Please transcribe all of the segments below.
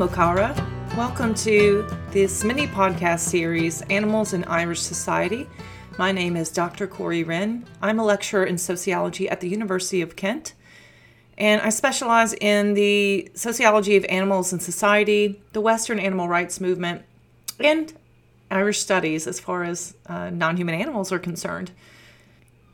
Mokara. Welcome to this mini podcast series, Animals in Irish Society. My name is Dr. Corey Wrenn. I'm a lecturer in sociology at the University of Kent, and I specialize in the sociology of animals and society, the Western animal rights movement, and Irish studies as far as uh, non human animals are concerned.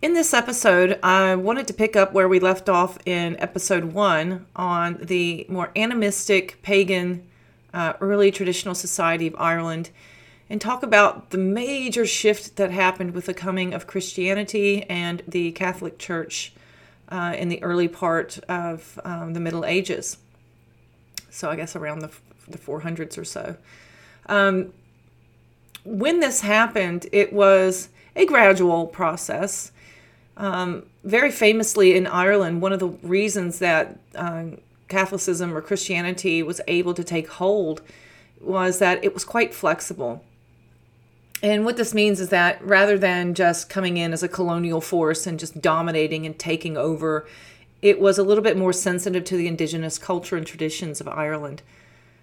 In this episode, I wanted to pick up where we left off in episode one on the more animistic, pagan, uh, early traditional society of Ireland and talk about the major shift that happened with the coming of Christianity and the Catholic Church uh, in the early part of um, the Middle Ages. So, I guess around the, the 400s or so. Um, when this happened, it was a gradual process. Um, very famously in Ireland, one of the reasons that uh, Catholicism or Christianity was able to take hold was that it was quite flexible. And what this means is that rather than just coming in as a colonial force and just dominating and taking over, it was a little bit more sensitive to the indigenous culture and traditions of Ireland.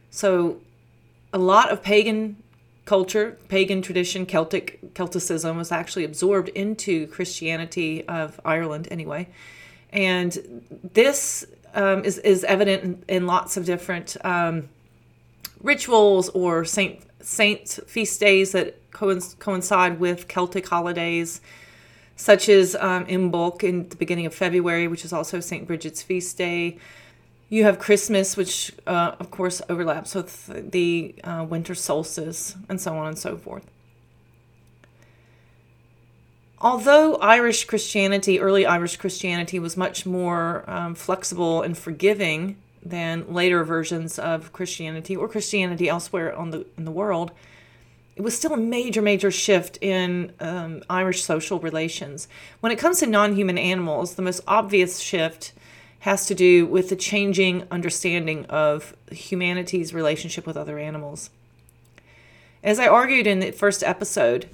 So, a lot of pagan culture, pagan tradition, Celtic Celticism was actually absorbed into Christianity of Ireland anyway. And this um, is, is evident in, in, lots of different um, rituals or saint saint feast days that coincide with Celtic holidays, such as um, Imbolc in the beginning of February, which is also St. Bridget's feast day. You have Christmas, which uh, of course overlaps with the uh, winter solstice, and so on and so forth. Although Irish Christianity, early Irish Christianity, was much more um, flexible and forgiving than later versions of Christianity or Christianity elsewhere on the in the world, it was still a major, major shift in um, Irish social relations. When it comes to non-human animals, the most obvious shift has to do with the changing understanding of humanity's relationship with other animals. As I argued in the first episode,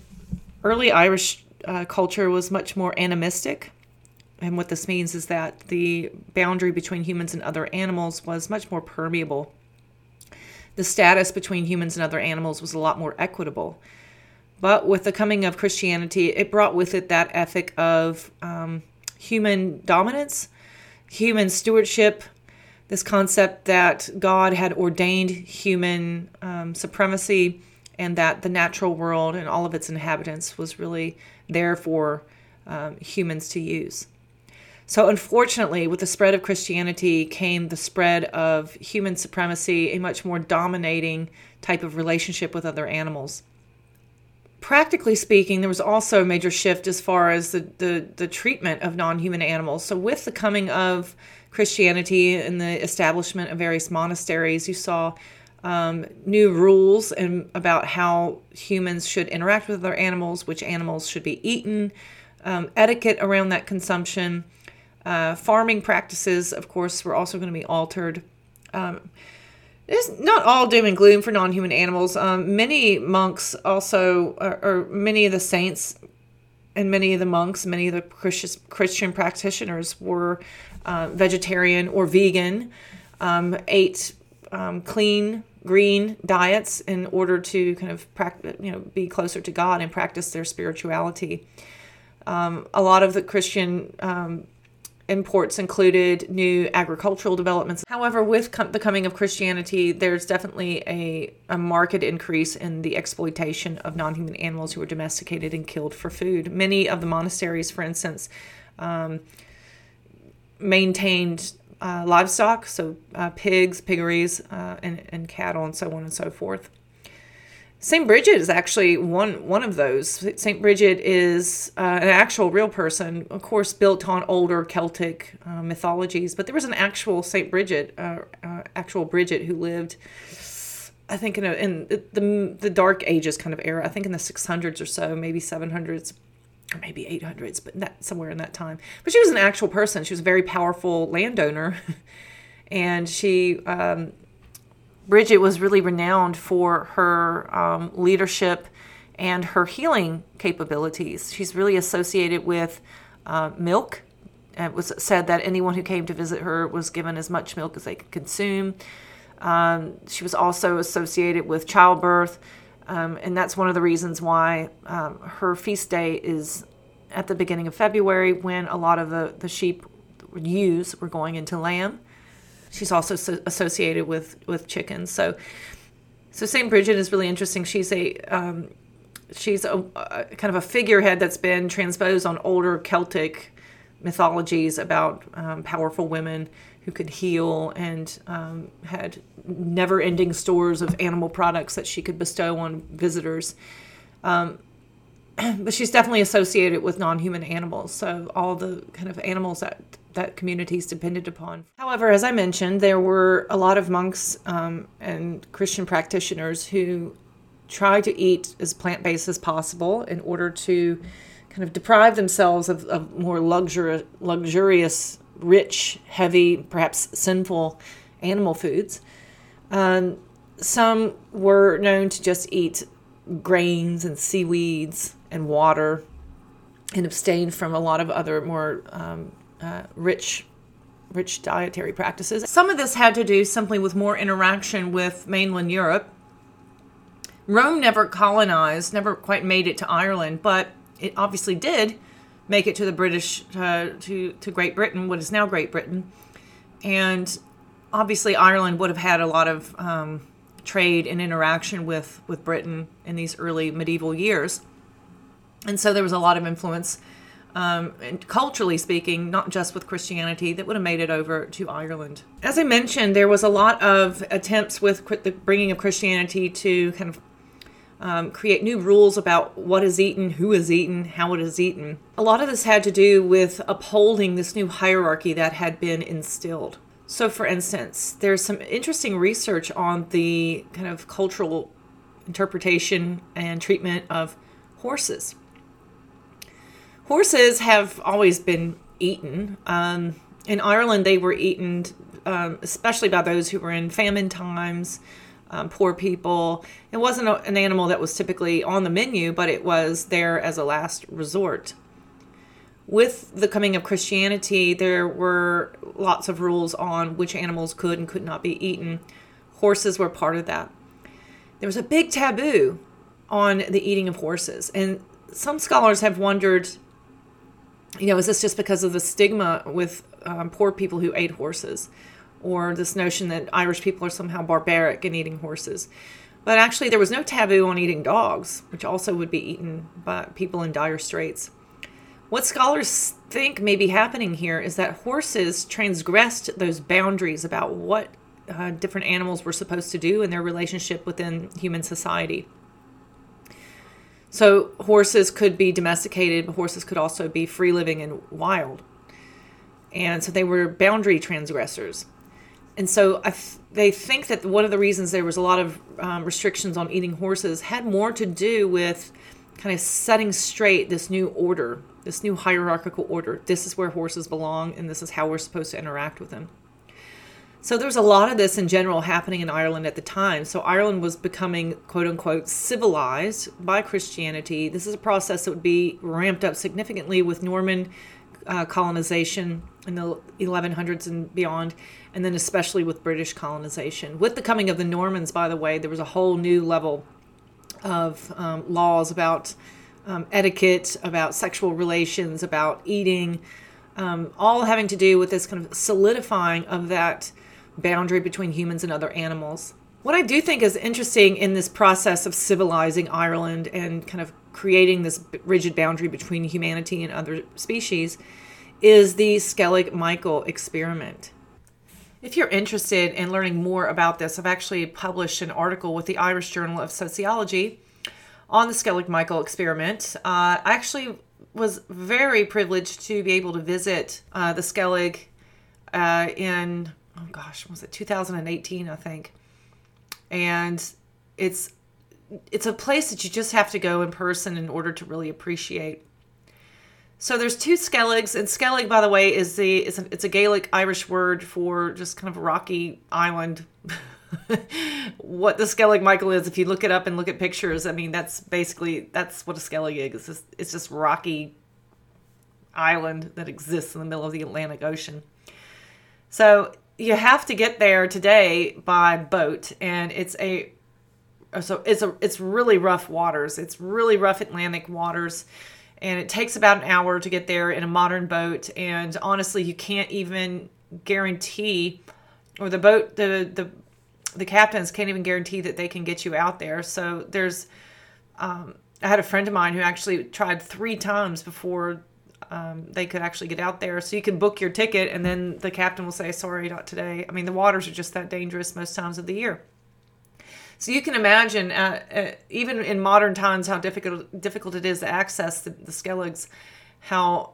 early Irish uh, culture was much more animistic. And what this means is that the boundary between humans and other animals was much more permeable. The status between humans and other animals was a lot more equitable. But with the coming of Christianity, it brought with it that ethic of um, human dominance human stewardship, this concept that God had ordained human um, supremacy and that the natural world and all of its inhabitants was really there for um, humans to use. So, unfortunately, with the spread of Christianity came the spread of human supremacy, a much more dominating type of relationship with other animals. Practically speaking, there was also a major shift as far as the, the, the treatment of non human animals. So, with the coming of Christianity and the establishment of various monasteries, you saw um, new rules and about how humans should interact with other animals, which animals should be eaten, um, etiquette around that consumption. Uh, farming practices, of course, were also going to be altered. Um, it's not all doom and gloom for non-human animals. Um, many monks also, or, or, many of the saints, and many of the monks, many of the Christian, Christian practitioners were uh, vegetarian or vegan, um, ate um, clean, green diets in order to kind of practice, you know, be closer to God and practice their spirituality. Um, a lot of the Christian um, imports included new agricultural developments. However, with com- the coming of Christianity, there's definitely a, a marked increase in the exploitation of non human animals who were domesticated and killed for food. Many of the monasteries, for instance, um, maintained uh, livestock, so uh, pigs, piggeries, uh, and, and cattle, and so on and so forth. Saint Bridget is actually one one of those. Saint Bridget is uh, an actual real person, of course, built on older Celtic uh, mythologies. But there was an actual Saint Bridget, uh, uh actual Bridget, who lived, I think, in, a, in the the Dark Ages kind of era. I think in the 600s or so, maybe 700s, or maybe 800s, but that, somewhere in that time. But she was an actual person. She was a very powerful landowner, and she. Um, Bridget was really renowned for her um, leadership and her healing capabilities. She's really associated with uh, milk. It was said that anyone who came to visit her was given as much milk as they could consume. Um, she was also associated with childbirth, um, and that's one of the reasons why um, her feast day is at the beginning of February when a lot of the, the sheep ewes were going into lamb. She's also so associated with, with chickens. So, so Saint Bridget is really interesting. She's a um, she's a, a, kind of a figurehead that's been transposed on older Celtic mythologies about um, powerful women who could heal and um, had never ending stores of animal products that she could bestow on visitors. Um, but she's definitely associated with non human animals, so all the kind of animals that that communities depended upon. However, as I mentioned, there were a lot of monks um, and Christian practitioners who tried to eat as plant based as possible in order to kind of deprive themselves of, of more luxuri- luxurious, rich, heavy, perhaps sinful animal foods. Um, some were known to just eat grains and seaweeds and water and abstain from a lot of other more um, uh, rich rich dietary practices. Some of this had to do simply with more interaction with mainland Europe. Rome never colonized, never quite made it to Ireland, but it obviously did make it to the British, uh, to, to Great Britain, what is now Great Britain. And obviously, Ireland would have had a lot of um, trade and interaction with, with Britain in these early medieval years. And so there was a lot of influence, um, and culturally speaking, not just with Christianity, that would have made it over to Ireland. As I mentioned, there was a lot of attempts with the bringing of Christianity to kind of um, create new rules about what is eaten, who is eaten, how it is eaten. A lot of this had to do with upholding this new hierarchy that had been instilled. So, for instance, there's some interesting research on the kind of cultural interpretation and treatment of horses. Horses have always been eaten. Um, in Ireland, they were eaten, um, especially by those who were in famine times um, poor people. It wasn't a, an animal that was typically on the menu, but it was there as a last resort. With the coming of Christianity, there were lots of rules on which animals could and could not be eaten. Horses were part of that. There was a big taboo on the eating of horses. And some scholars have wondered you know, is this just because of the stigma with um, poor people who ate horses? or this notion that Irish people are somehow barbaric in eating horses. But actually, there was no taboo on eating dogs, which also would be eaten by people in dire straits. What scholars think may be happening here is that horses transgressed those boundaries about what uh, different animals were supposed to do in their relationship within human society. So, horses could be domesticated, but horses could also be free living and wild. And so they were boundary transgressors and so th- they think that one of the reasons there was a lot of um, restrictions on eating horses had more to do with kind of setting straight this new order, this new hierarchical order. This is where horses belong, and this is how we're supposed to interact with them. So there was a lot of this in general happening in Ireland at the time. So Ireland was becoming quote unquote civilized by Christianity. This is a process that would be ramped up significantly with Norman uh, colonization in the 1100s and beyond, and then especially with British colonization. With the coming of the Normans, by the way, there was a whole new level of um, laws about um, etiquette, about sexual relations, about eating, um, all having to do with this kind of solidifying of that boundary between humans and other animals. What I do think is interesting in this process of civilizing Ireland and kind of creating this rigid boundary between humanity and other species is the Skellig Michael experiment. If you're interested in learning more about this, I've actually published an article with the Irish Journal of Sociology on the Skellig Michael experiment. Uh, I actually was very privileged to be able to visit uh, the Skellig uh, in, oh gosh, was it 2018, I think. And it's it's a place that you just have to go in person in order to really appreciate. So there's two skelligs, and skellig, by the way, is the it's a, it's a Gaelic Irish word for just kind of a rocky island. what the skellig Michael is, if you look it up and look at pictures, I mean that's basically that's what a skellig is. It's just, it's just rocky island that exists in the middle of the Atlantic Ocean. So you have to get there today by boat, and it's a so it's a it's really rough waters. It's really rough Atlantic waters, and it takes about an hour to get there in a modern boat. And honestly, you can't even guarantee, or the boat the the the captains can't even guarantee that they can get you out there. So there's, um, I had a friend of mine who actually tried three times before um, they could actually get out there. So you can book your ticket, and then the captain will say, "Sorry, not today." I mean, the waters are just that dangerous most times of the year. So you can imagine, uh, uh, even in modern times, how difficult difficult it is to access the, the Skelligs, how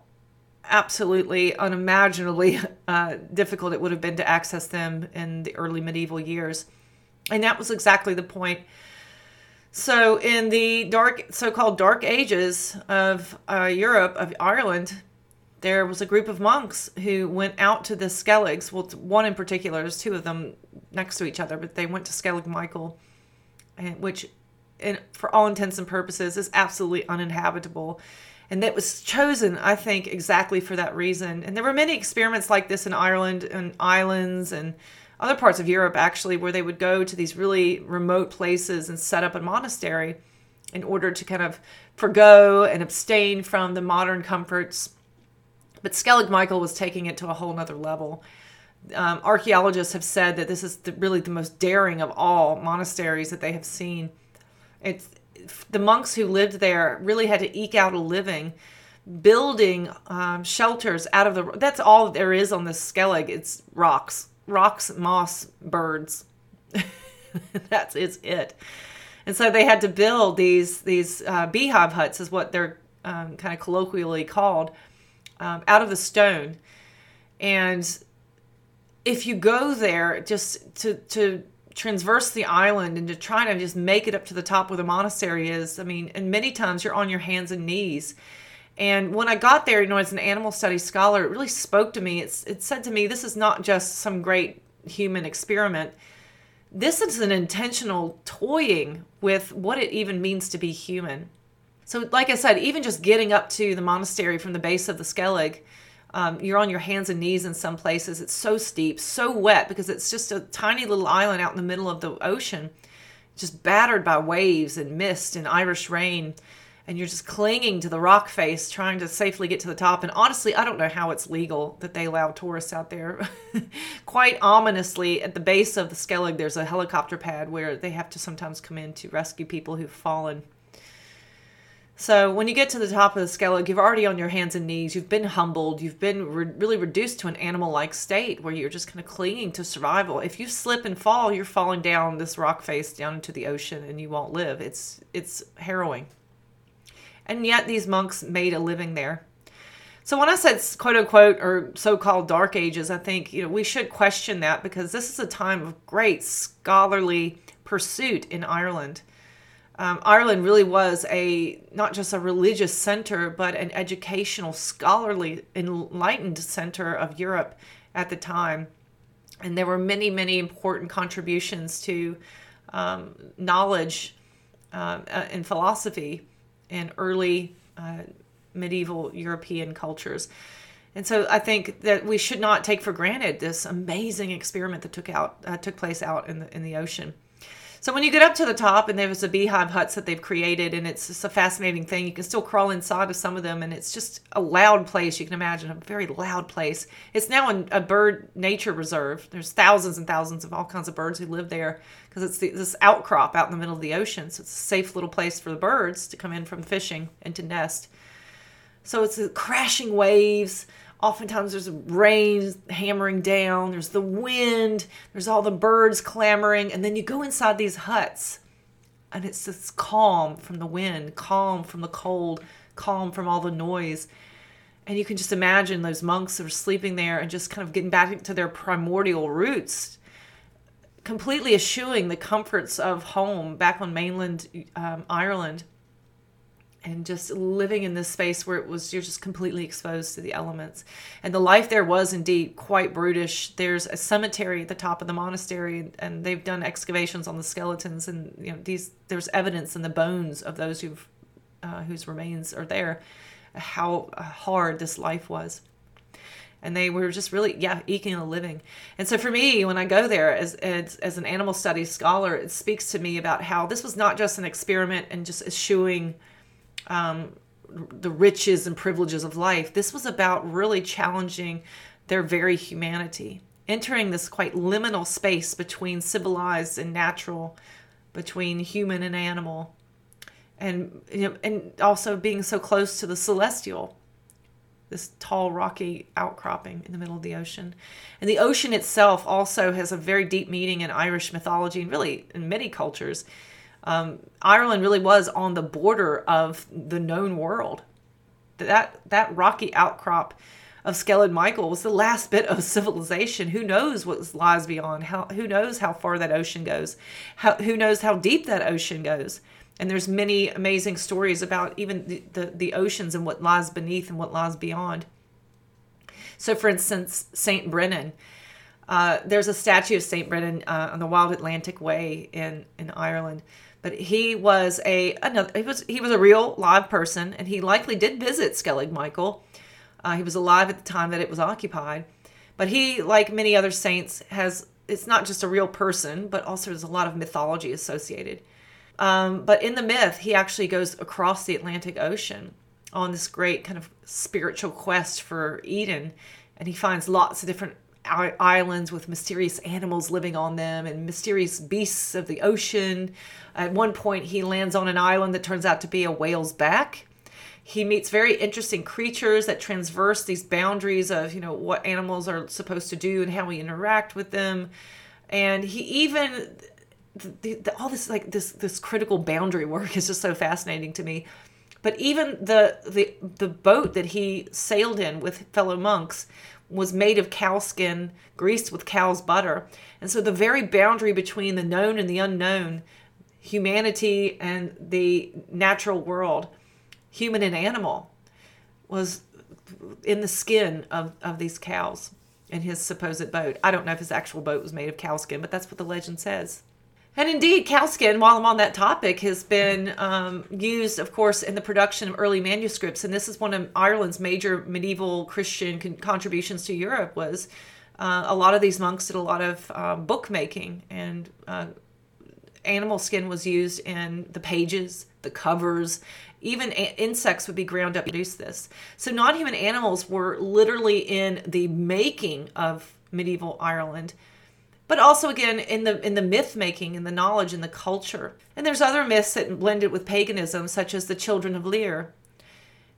absolutely unimaginably uh, difficult it would have been to access them in the early medieval years, and that was exactly the point. So in the dark, so-called Dark Ages of uh, Europe, of Ireland, there was a group of monks who went out to the Skelligs. Well, one in particular, there's two of them next to each other, but they went to Skellig Michael and which, in, for all intents and purposes, is absolutely uninhabitable. And that was chosen, I think, exactly for that reason. And there were many experiments like this in Ireland and islands and other parts of Europe, actually, where they would go to these really remote places and set up a monastery in order to kind of forego and abstain from the modern comforts. But Skellig Michael was taking it to a whole nother level um, archaeologists have said that this is the, really the most daring of all monasteries that they have seen. It's the monks who lived there really had to eke out a living building um, shelters out of the that's all there is on this skellig it's rocks rocks moss birds. That's it's it. And so they had to build these these uh, beehive huts is what they're um, kind of colloquially called um, out of the stone. And if you go there just to to transverse the island and to try to just make it up to the top where the monastery is, I mean, and many times you're on your hands and knees. And when I got there, you know, as an animal studies scholar, it really spoke to me. It's it said to me, this is not just some great human experiment. This is an intentional toying with what it even means to be human. So, like I said, even just getting up to the monastery from the base of the Skellig, um, you're on your hands and knees in some places. It's so steep, so wet because it's just a tiny little island out in the middle of the ocean, just battered by waves and mist and Irish rain. And you're just clinging to the rock face, trying to safely get to the top. And honestly, I don't know how it's legal that they allow tourists out there. Quite ominously, at the base of the Skellig, there's a helicopter pad where they have to sometimes come in to rescue people who've fallen so when you get to the top of the Skellig, you're already on your hands and knees. You've been humbled. You've been re- really reduced to an animal-like state where you're just kind of clinging to survival. If you slip and fall, you're falling down this rock face down into the ocean, and you won't live. It's it's harrowing. And yet these monks made a living there. So when I said quote unquote or so-called dark ages, I think you know we should question that because this is a time of great scholarly pursuit in Ireland um, Ireland really was a not just a religious center, but an educational, scholarly, enlightened center of Europe at the time. And there were many, many important contributions to um, knowledge uh, and philosophy in early uh, medieval European cultures. And so I think that we should not take for granted this amazing experiment that took out uh, took place out in the in the ocean. So when you get up to the top, and there's a beehive huts that they've created, and it's just a fascinating thing. You can still crawl inside of some of them, and it's just a loud place. You can imagine a very loud place. It's now a bird nature reserve. There's thousands and thousands of all kinds of birds who live there because it's the, this outcrop out in the middle of the ocean. So it's a safe little place for the birds to come in from fishing and to nest. So it's crashing waves oftentimes there's rain hammering down, there's the wind, there's all the birds clamoring, and then you go inside these huts and it's this calm from the wind, calm from the cold, calm from all the noise. And you can just imagine those monks that are sleeping there and just kind of getting back to their primordial roots, completely eschewing the comforts of home back on mainland um, Ireland and just living in this space where it was you're just completely exposed to the elements. And the life there was indeed quite brutish. There's a cemetery at the top of the monastery and they've done excavations on the skeletons and you know these there's evidence in the bones of those who've uh, whose remains are there how hard this life was. And they were just really yeah eking a living. And so for me when i go there as, as as an animal studies scholar it speaks to me about how this was not just an experiment and just eschewing um, the riches and privileges of life this was about really challenging their very humanity entering this quite liminal space between civilized and natural between human and animal and you know, and also being so close to the celestial this tall rocky outcropping in the middle of the ocean. And the ocean itself also has a very deep meaning in irish mythology and really in many cultures um, ireland really was on the border of the known world that that rocky outcrop of Skellig Michael was the last bit of civilization. Who knows what lies beyond? How who knows how far that ocean goes? How, who knows how deep that ocean goes? and there's many amazing stories about even the, the, the, oceans and what lies beneath and what lies beyond so for instance saint Brendan uh, there's a statue of saint Brendan uh, on the wild atlantic way in, in ireland but he was a another he was he was a real live person and he likely did visit skellig michael uh, he was alive at the time that it was occupied but he like many other saints has it's not just a real person but also there's a lot of mythology associated um, but in the myth, he actually goes across the Atlantic Ocean on this great kind of spiritual quest for Eden. And he finds lots of different islands with mysterious animals living on them and mysterious beasts of the ocean. At one point, he lands on an island that turns out to be a whale's back. He meets very interesting creatures that transverse these boundaries of, you know, what animals are supposed to do and how we interact with them. And he even the, the, all this like this this critical boundary work is just so fascinating to me but even the the the boat that he sailed in with fellow monks was made of cow skin greased with cow's butter. And so the very boundary between the known and the unknown humanity and the natural world human and animal was in the skin of, of these cows in his supposed boat. I don't know if his actual boat was made of cow skin but that's what the legend says and indeed, cowskin, while I'm on that topic, has been um, used, of course, in the production of early manuscripts. And this is one of Ireland's major medieval Christian con- contributions to Europe. Was uh, a lot of these monks did a lot of uh, bookmaking, and uh, animal skin was used in the pages, the covers. Even a- insects would be ground up to produce this. So non-human animals were literally in the making of medieval Ireland but also again in the in the myth making and the knowledge and the culture. And there's other myths that blended with paganism, such as the children of Lear.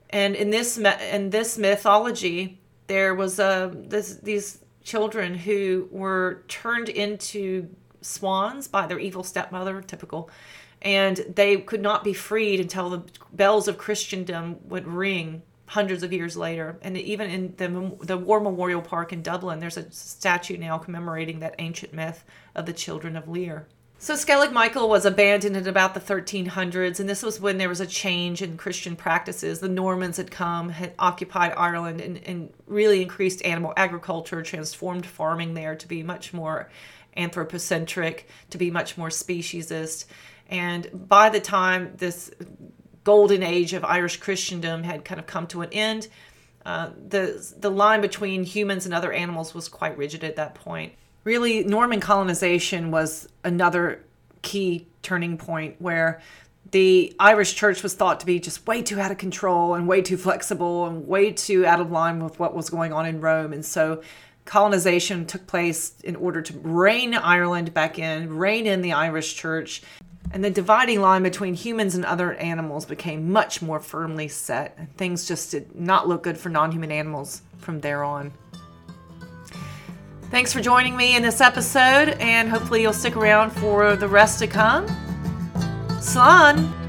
And in this in this mythology, there was uh, this, these children who were turned into swans by their evil stepmother, typical, and they could not be freed until the bells of Christendom would ring hundreds of years later. And even in the, the War Memorial Park in Dublin, there's a statue now commemorating that ancient myth of the children of Lear. So Skellig Michael was abandoned in about the 1300s, and this was when there was a change in Christian practices. The Normans had come, had occupied Ireland, and, and really increased animal agriculture, transformed farming there to be much more anthropocentric, to be much more speciesist. And by the time this golden age of Irish Christendom had kind of come to an end. Uh, the the line between humans and other animals was quite rigid at that point. Really, Norman colonization was another key turning point where the Irish church was thought to be just way too out of control and way too flexible and way too out of line with what was going on in Rome. And so colonization took place in order to rein Ireland back in, rein in the Irish church, and the dividing line between humans and other animals became much more firmly set, and things just did not look good for non human animals from there on. Thanks for joining me in this episode, and hopefully, you'll stick around for the rest to come. Slán!